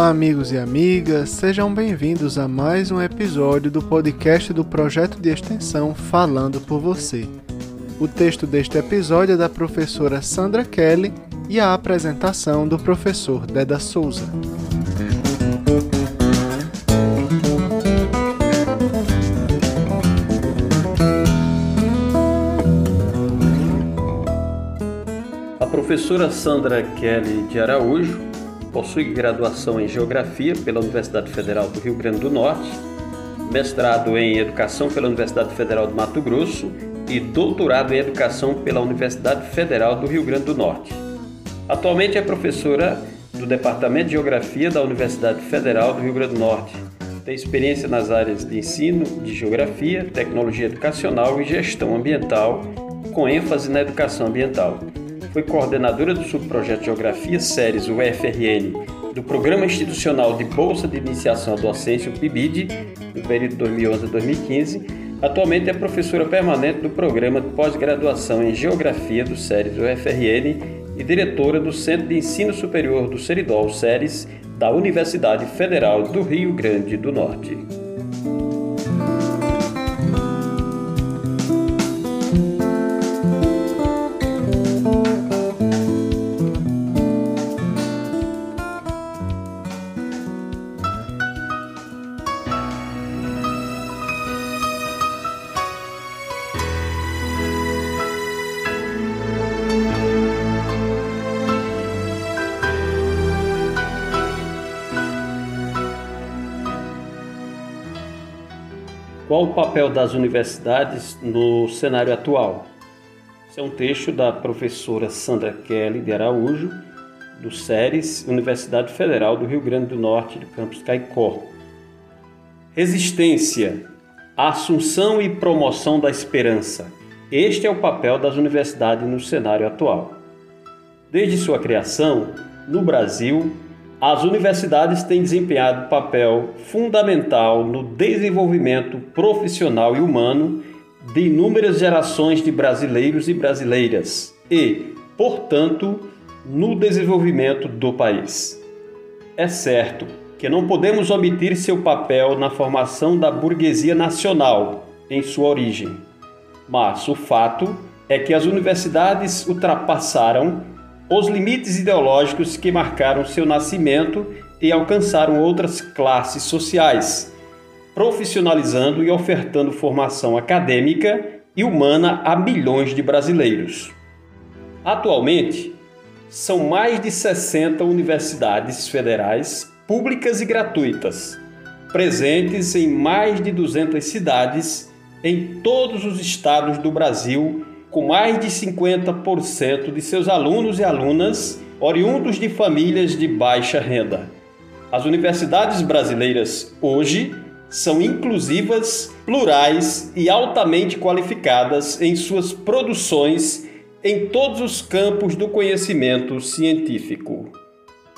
Olá, amigos e amigas, sejam bem-vindos a mais um episódio do podcast do projeto de extensão Falando por Você. O texto deste episódio é da professora Sandra Kelly e a apresentação do professor Deda Souza. A professora Sandra Kelly de Araújo possui graduação em Geografia pela Universidade Federal do Rio Grande do Norte, mestrado em Educação pela Universidade Federal do Mato Grosso e doutorado em Educação pela Universidade Federal do Rio Grande do Norte. Atualmente é professora do Departamento de Geografia da Universidade Federal do Rio Grande do Norte. Tem experiência nas áreas de ensino, de geografia, tecnologia educacional e gestão ambiental, com ênfase na educação ambiental. Foi coordenadora do subprojeto Geografia Séries UFRN do Programa Institucional de Bolsa de Iniciação à Docência, o PIBID, no período 2011 a 2015. Atualmente é professora permanente do Programa de Pós-Graduação em Geografia do Séries UFRN e diretora do Centro de Ensino Superior do Seridol Séries da Universidade Federal do Rio Grande do Norte. Qual o papel das universidades no cenário atual? Esse é um texto da professora Sandra Kelly de Araújo, do SERES, Universidade Federal do Rio Grande do Norte, do campus Caicó. Resistência, assunção e promoção da esperança. Este é o papel das universidades no cenário atual. Desde sua criação, no Brasil, as universidades têm desempenhado papel fundamental no desenvolvimento profissional e humano de inúmeras gerações de brasileiros e brasileiras e, portanto, no desenvolvimento do país. É certo que não podemos omitir seu papel na formação da burguesia nacional em sua origem, mas o fato é que as universidades ultrapassaram os limites ideológicos que marcaram seu nascimento e alcançaram outras classes sociais, profissionalizando e ofertando formação acadêmica e humana a milhões de brasileiros. Atualmente, são mais de 60 universidades federais, públicas e gratuitas, presentes em mais de 200 cidades em todos os estados do Brasil com mais de 50% de seus alunos e alunas oriundos de famílias de baixa renda. As universidades brasileiras hoje são inclusivas, plurais e altamente qualificadas em suas produções em todos os campos do conhecimento científico.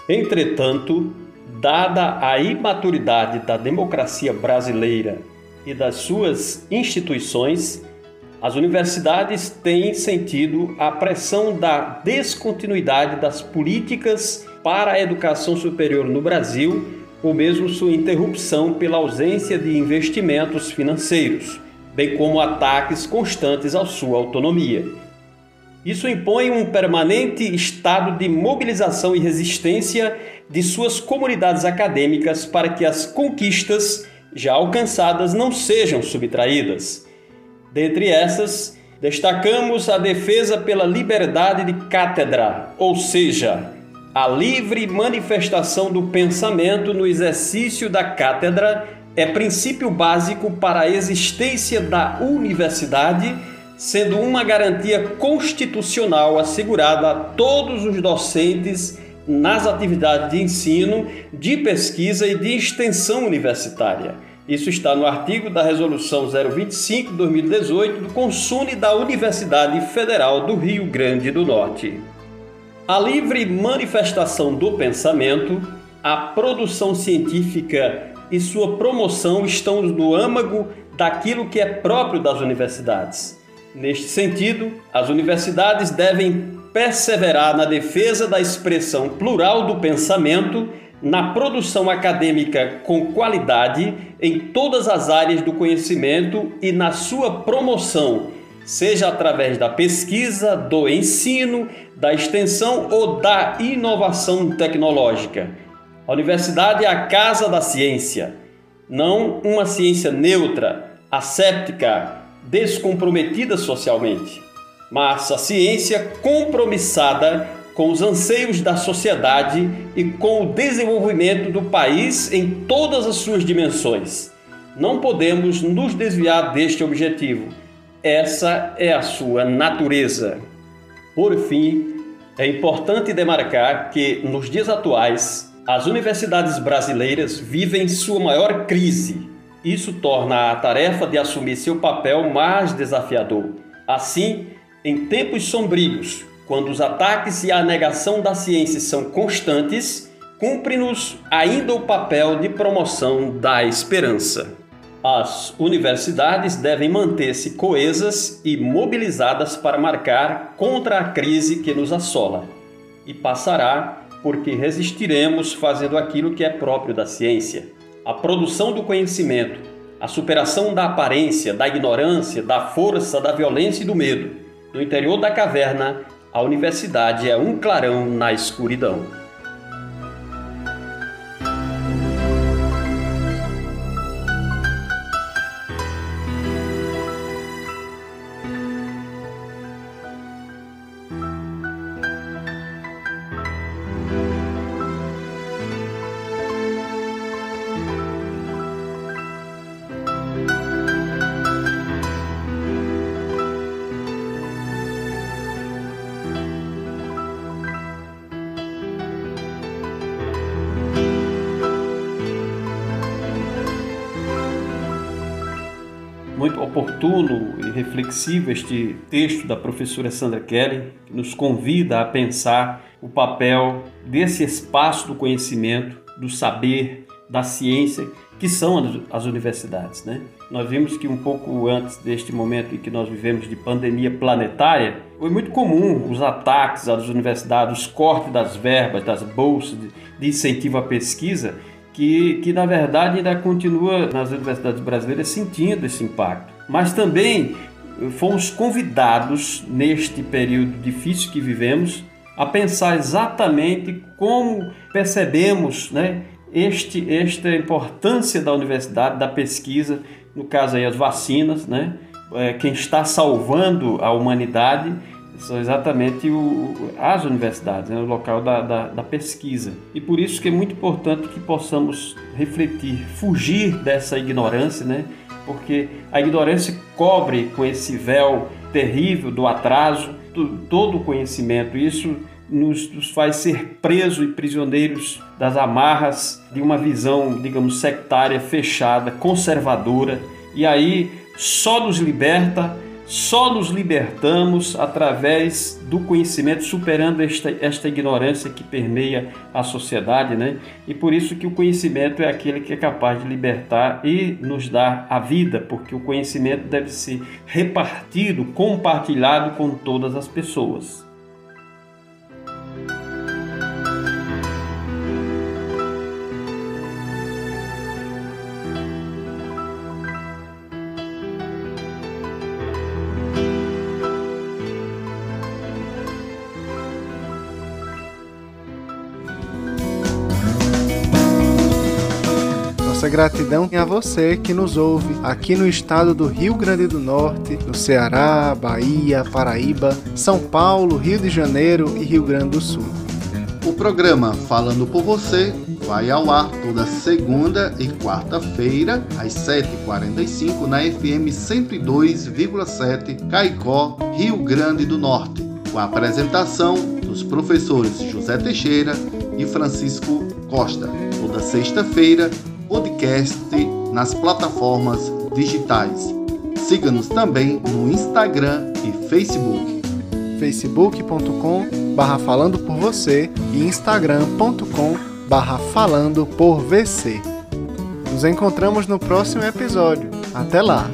Entretanto, dada a imaturidade da democracia brasileira e das suas instituições, as universidades têm sentido a pressão da descontinuidade das políticas para a educação superior no Brasil, ou mesmo sua interrupção pela ausência de investimentos financeiros, bem como ataques constantes à sua autonomia. Isso impõe um permanente estado de mobilização e resistência de suas comunidades acadêmicas para que as conquistas já alcançadas não sejam subtraídas. Dentre essas, destacamos a defesa pela liberdade de cátedra, ou seja, a livre manifestação do pensamento no exercício da cátedra é princípio básico para a existência da universidade, sendo uma garantia constitucional assegurada a todos os docentes nas atividades de ensino, de pesquisa e de extensão universitária isso está no artigo da Resolução 025 de 2018 do Consune da Universidade Federal do Rio Grande do Norte. A livre manifestação do pensamento, a produção científica e sua promoção estão no âmago daquilo que é próprio das universidades. Neste sentido, as universidades devem perseverar na defesa da expressão plural do pensamento na produção acadêmica com qualidade em todas as áreas do conhecimento e na sua promoção, seja através da pesquisa, do ensino, da extensão ou da inovação tecnológica. A universidade é a casa da ciência, não uma ciência neutra, asséptica, descomprometida socialmente, mas a ciência compromissada com os anseios da sociedade e com o desenvolvimento do país em todas as suas dimensões. Não podemos nos desviar deste objetivo. Essa é a sua natureza. Por fim, é importante demarcar que, nos dias atuais, as universidades brasileiras vivem sua maior crise. Isso torna a tarefa de assumir seu papel mais desafiador. Assim, em tempos sombrios, quando os ataques e a negação da ciência são constantes, cumpre-nos ainda o papel de promoção da esperança. As universidades devem manter-se coesas e mobilizadas para marcar contra a crise que nos assola. E passará porque resistiremos fazendo aquilo que é próprio da ciência: a produção do conhecimento, a superação da aparência, da ignorância, da força, da violência e do medo. No interior da caverna, a universidade é um clarão na escuridão. Muito oportuno e reflexivo este texto da professora Sandra Kelly, que nos convida a pensar o papel desse espaço do conhecimento, do saber, da ciência, que são as universidades. Né? Nós vimos que um pouco antes deste momento em que nós vivemos de pandemia planetária, foi muito comum os ataques às universidades, os cortes das verbas, das bolsas de incentivo à pesquisa, que, que na verdade ainda continua nas universidades brasileiras sentindo esse impacto. Mas também fomos convidados neste período difícil que vivemos a pensar exatamente como percebemos né, este, esta importância da universidade, da pesquisa, no caso aí as vacinas, né, é, quem está salvando a humanidade são exatamente o, as universidades, né, o local da, da, da, pesquisa. E por isso que é muito importante que possamos refletir, fugir dessa ignorância, né, porque a ignorância cobre com esse véu terrível do atraso do, todo o conhecimento. Isso nos, nos faz ser presos e prisioneiros das amarras de uma visão, digamos, sectária, fechada, conservadora. E aí só nos liberta só nos libertamos através do conhecimento, superando esta, esta ignorância que permeia a sociedade, né? E por isso que o conhecimento é aquele que é capaz de libertar e nos dar a vida, porque o conhecimento deve ser repartido, compartilhado com todas as pessoas. Nossa gratidão a você que nos ouve aqui no estado do Rio Grande do Norte, no Ceará, Bahia, Paraíba, São Paulo, Rio de Janeiro e Rio Grande do Sul. O programa Falando por Você vai ao ar toda segunda e quarta-feira, às 7h45, na FM 102,7 Caicó, Rio Grande do Norte, com a apresentação dos professores José Teixeira e Francisco Costa. Toda sexta-feira, podcast nas plataformas digitais. Siga-nos também no Instagram e Facebook. facebook.com barra falando por você e instagram.com barra falando por VC. Nos encontramos no próximo episódio. Até lá!